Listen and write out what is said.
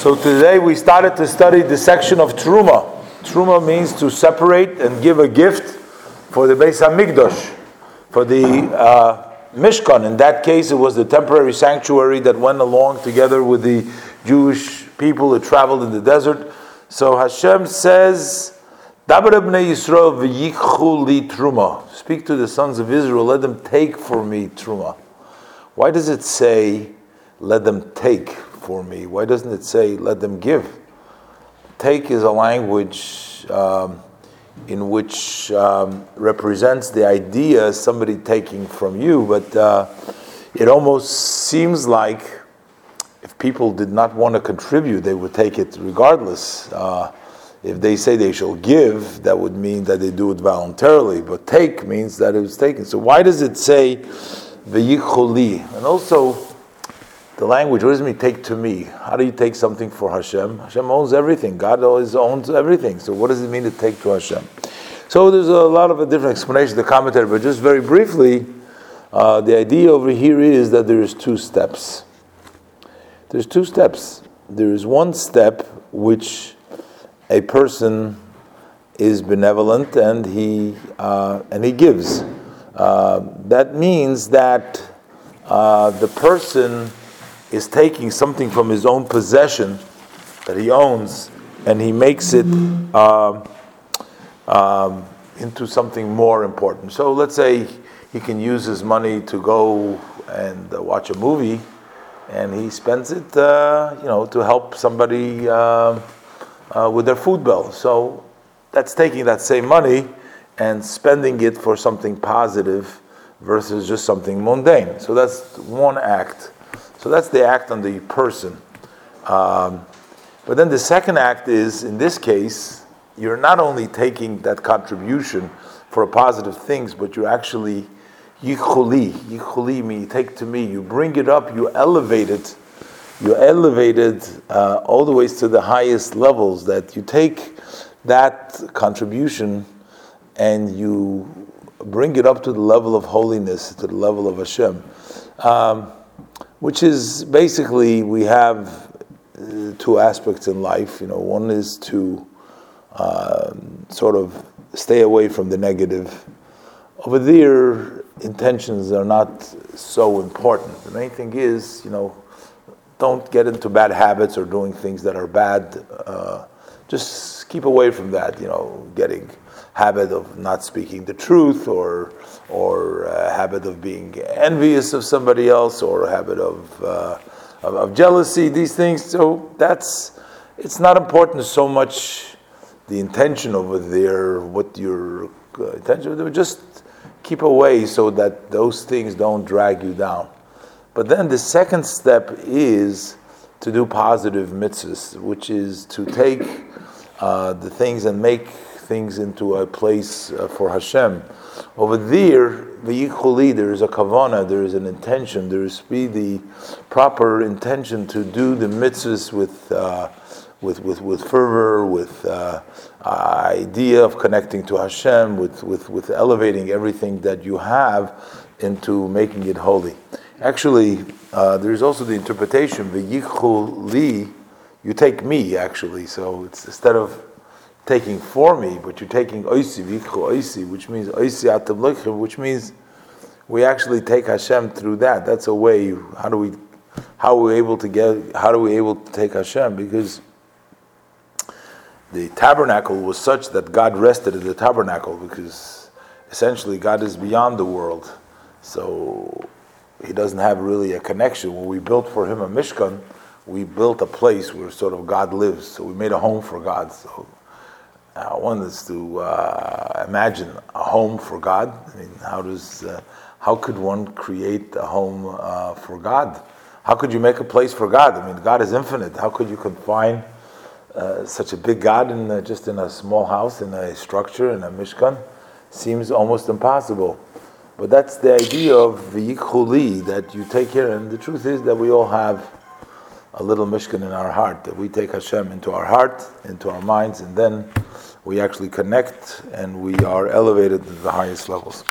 So today we started to study the section of Truma. Truma means to separate and give a gift for the Beis Hamikdash, for the uh, Mishkan. In that case, it was the temporary sanctuary that went along together with the Jewish people that traveled in the desert. So Hashem says, "Dabar bnei Yisrael v'yichu li truma." Speak to the sons of Israel. Let them take for me truma. Why does it say, "Let them take"? For me? Why doesn't it say, let them give? Take is a language um, in which um, represents the idea somebody taking from you, but uh, it almost seems like if people did not want to contribute, they would take it regardless. Uh, if they say they shall give, that would mean that they do it voluntarily, but take means that it was taken. So why does it say v'yicholi? And also, the language, what does it mean take to me? How do you take something for Hashem? Hashem owns everything. God always owns everything. So what does it mean to take to Hashem? So there's a lot of a different explanation, the commentary, but just very briefly, uh, the idea over here is that there is two steps. There's two steps. There is one step which a person is benevolent and he uh, and he gives. Uh, that means that uh, the person is taking something from his own possession that he owns and he makes it um, um, into something more important. So let's say he can use his money to go and uh, watch a movie, and he spends it, uh, you know, to help somebody uh, uh with their food bill. So that's taking that same money and spending it for something positive versus just something mundane. So that's one act. So that's the act on the person. Um, but then the second act is, in this case, you're not only taking that contribution for positive things, but you're actually yichuli. Yichuli means take to me. You bring it up, you elevate it. You elevate it uh, all the ways to the highest levels. That you take that contribution and you bring it up to the level of holiness, to the level of Hashem. Um, which is basically we have uh, two aspects in life. You know, one is to uh, sort of stay away from the negative. Over there, intentions are not so important. The main thing is, you know, don't get into bad habits or doing things that are bad. Uh, just keep away from that. You know, getting habit of not speaking the truth or or a habit of being envious of somebody else or a habit of, uh, of, of, jealousy, these things. So that's, it's not important so much the intention over there, what your uh, intention, just keep away so that those things don't drag you down. But then the second step is to do positive mitzvahs, which is to take uh, the things and make things into a place uh, for Hashem. Over there, the yichuli, there is a kavana, there is an intention, there is be the proper intention to do the mitzvahs with, uh, with, with, with fervor, with uh, idea of connecting to Hashem, with, with, with elevating everything that you have into making it holy. Actually, uh, there's also the interpretation, the yichuli, you take me actually, so it's instead of taking for me, but you're taking oisi, vikhu which means oisi atam which means we actually take Hashem through that. That's a way. How do we, how are we able to get? How are we able to take Hashem? Because the tabernacle was such that God rested in the tabernacle because essentially God is beyond the world, so He doesn't have really a connection. When we built for Him a mishkan, we built a place where sort of God lives. So we made a home for God. So uh, one is to uh, imagine a home for God. I mean, how does uh, how could one create a home uh, for God? How could you make a place for God? I mean, God is infinite. How could you confine uh, such a big God in uh, just in a small house, in a structure, in a mishkan? Seems almost impossible. But that's the idea of the yichuli that you take care. And the truth is that we all have a little mishkan in our heart, that we take Hashem into our heart, into our minds, and then we actually connect and we are elevated to the highest levels.